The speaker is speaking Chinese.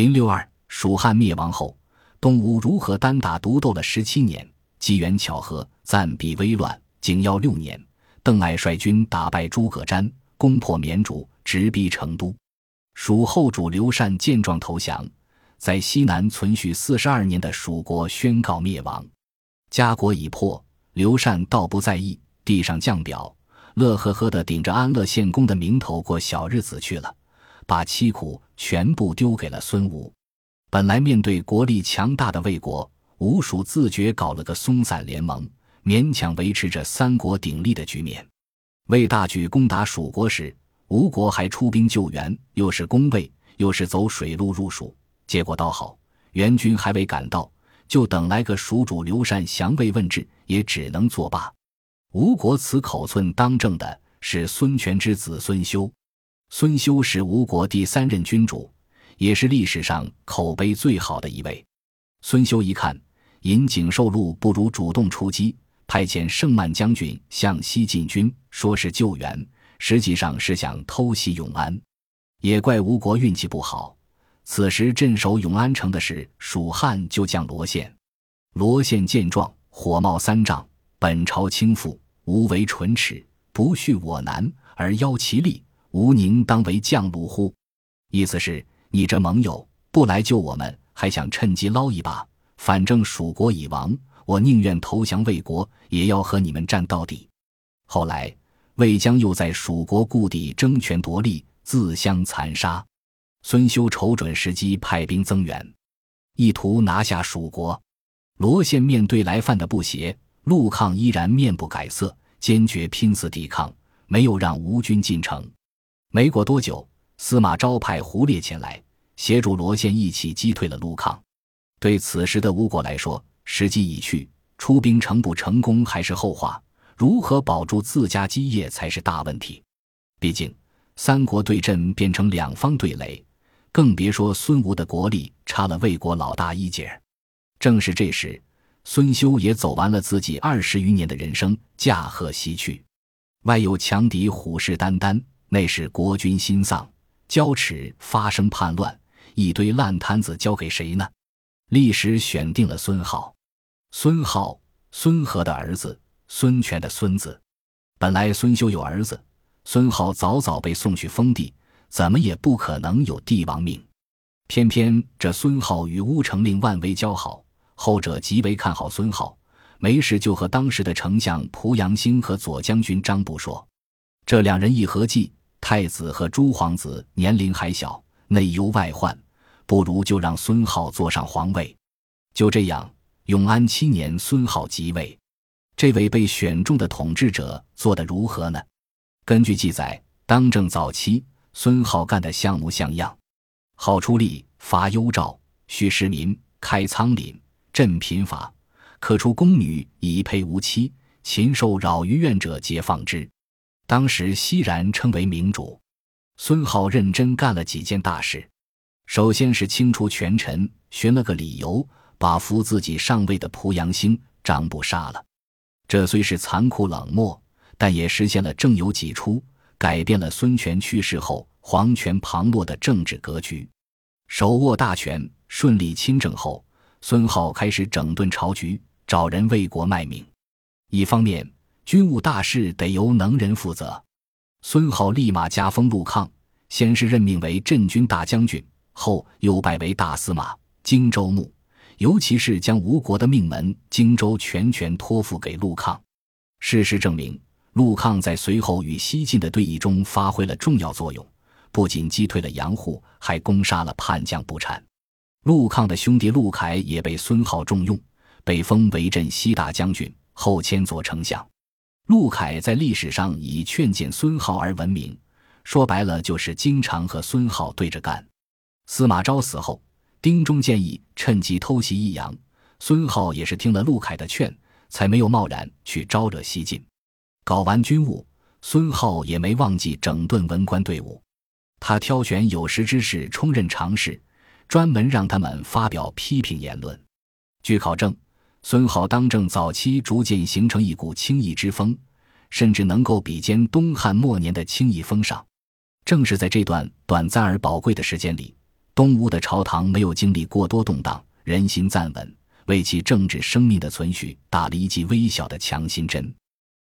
零六二，蜀汉灭亡后，东吴如何单打独斗了十七年？机缘巧合，暂避危乱。景耀六年，邓艾率军打败诸葛瞻，攻破绵竹，直逼成都。蜀后主刘禅见状投降，在西南存续四十二年的蜀国宣告灭亡。家国已破，刘禅倒不在意，递上降表，乐呵呵地顶着安乐县公的名头过小日子去了。把凄苦全部丢给了孙吴。本来面对国力强大的魏国，吴蜀自觉搞了个松散联盟，勉强维持着三国鼎立的局面。魏大举攻打蜀国时，吴国还出兵救援，又是攻魏，又是走水路入蜀。结果倒好，援军还未赶到，就等来个蜀主刘禅降魏问治，也只能作罢。吴国此口寸当政的是孙权之子孙休。孙休是吴国第三任君主，也是历史上口碑最好的一位。孙休一看引颈受禄不如主动出击，派遣盛曼将军向西进军，说是救援，实际上是想偷袭永安。也怪吴国运气不好，此时镇守永安城的是蜀汉旧将罗宪。罗宪见状，火冒三丈：“本朝倾覆，无为唇齿，不恤我难而邀其力。”吴宁当为将虏乎？意思是你这盟友不来救我们，还想趁机捞一把。反正蜀国已亡，我宁愿投降魏国，也要和你们战到底。后来魏将又在蜀国故地争权夺利，自相残杀。孙休瞅准时机，派兵增援，意图拿下蜀国。罗宪面对来犯的不协，陆抗依然面不改色，坚决拼死抵抗，没有让吴军进城。没过多久，司马昭派胡烈前来协助罗宪一起击退了陆抗。对此时的吴国来说，时机已去，出兵成不成功还是后话，如何保住自家基业才是大问题。毕竟三国对阵变成两方对垒，更别说孙吴的国力差了魏国老大一截。正是这时，孙休也走完了自己二十余年的人生，驾鹤西去。外有强敌虎视眈眈。那时国君心丧，交齿发生叛乱，一堆烂摊子交给谁呢？历史选定了孙浩，孙浩，孙和的儿子，孙权的孙子。本来孙休有儿子，孙浩早早被送去封地，怎么也不可能有帝王命。偏偏这孙浩与乌承令万威交好，后者极为看好孙浩，没事就和当时的丞相濮阳兴和左将军张布说，这两人一合计。太子和诸皇子年龄还小，内忧外患，不如就让孙浩坐上皇位。就这样，永安七年，孙浩即位。这位被选中的统治者做得如何呢？根据记载，当政早期，孙浩干的像模像样：好出力，伐幽赵，恤市民，开仓廪，赈贫乏，可出宫女以配无妻，禽兽扰于院者皆放之。当时熙然称为明主，孙浩认真干了几件大事。首先是清除权臣，寻了个理由，把扶自己上位的濮阳兴、张布杀了。这虽是残酷冷漠，但也实现了正有己出，改变了孙权去世后皇权旁落的政治格局。手握大权，顺利亲政后，孙浩开始整顿朝局，找人为国卖命。一方面，军务大事得由能人负责，孙浩立马加封陆抗，先是任命为镇军大将军，后又拜为大司马、荆州牧，尤其是将吴国的命门荆州全权托付给陆抗。事实证明，陆抗在随后与西晋的对弈中发挥了重要作用，不仅击退了杨户，还攻杀了叛将不产。陆抗的兄弟陆凯也被孙浩重用，被封为镇西大将军，后迁左丞相。陆凯在历史上以劝谏孙浩而闻名，说白了就是经常和孙浩对着干。司马昭死后，丁忠建议趁机偷袭益阳，孙浩也是听了陆凯的劝，才没有贸然去招惹西晋。搞完军务，孙浩也没忘记整顿文官队伍，他挑选有识之士充任常侍，专门让他们发表批评言论。据考证。孙浩当政早期，逐渐形成一股清议之风，甚至能够比肩东汉末年的清议风尚。正是在这段短暂而宝贵的时间里，东吴的朝堂没有经历过多动荡，人心暂稳，为其政治生命的存续打了一剂微小的强心针。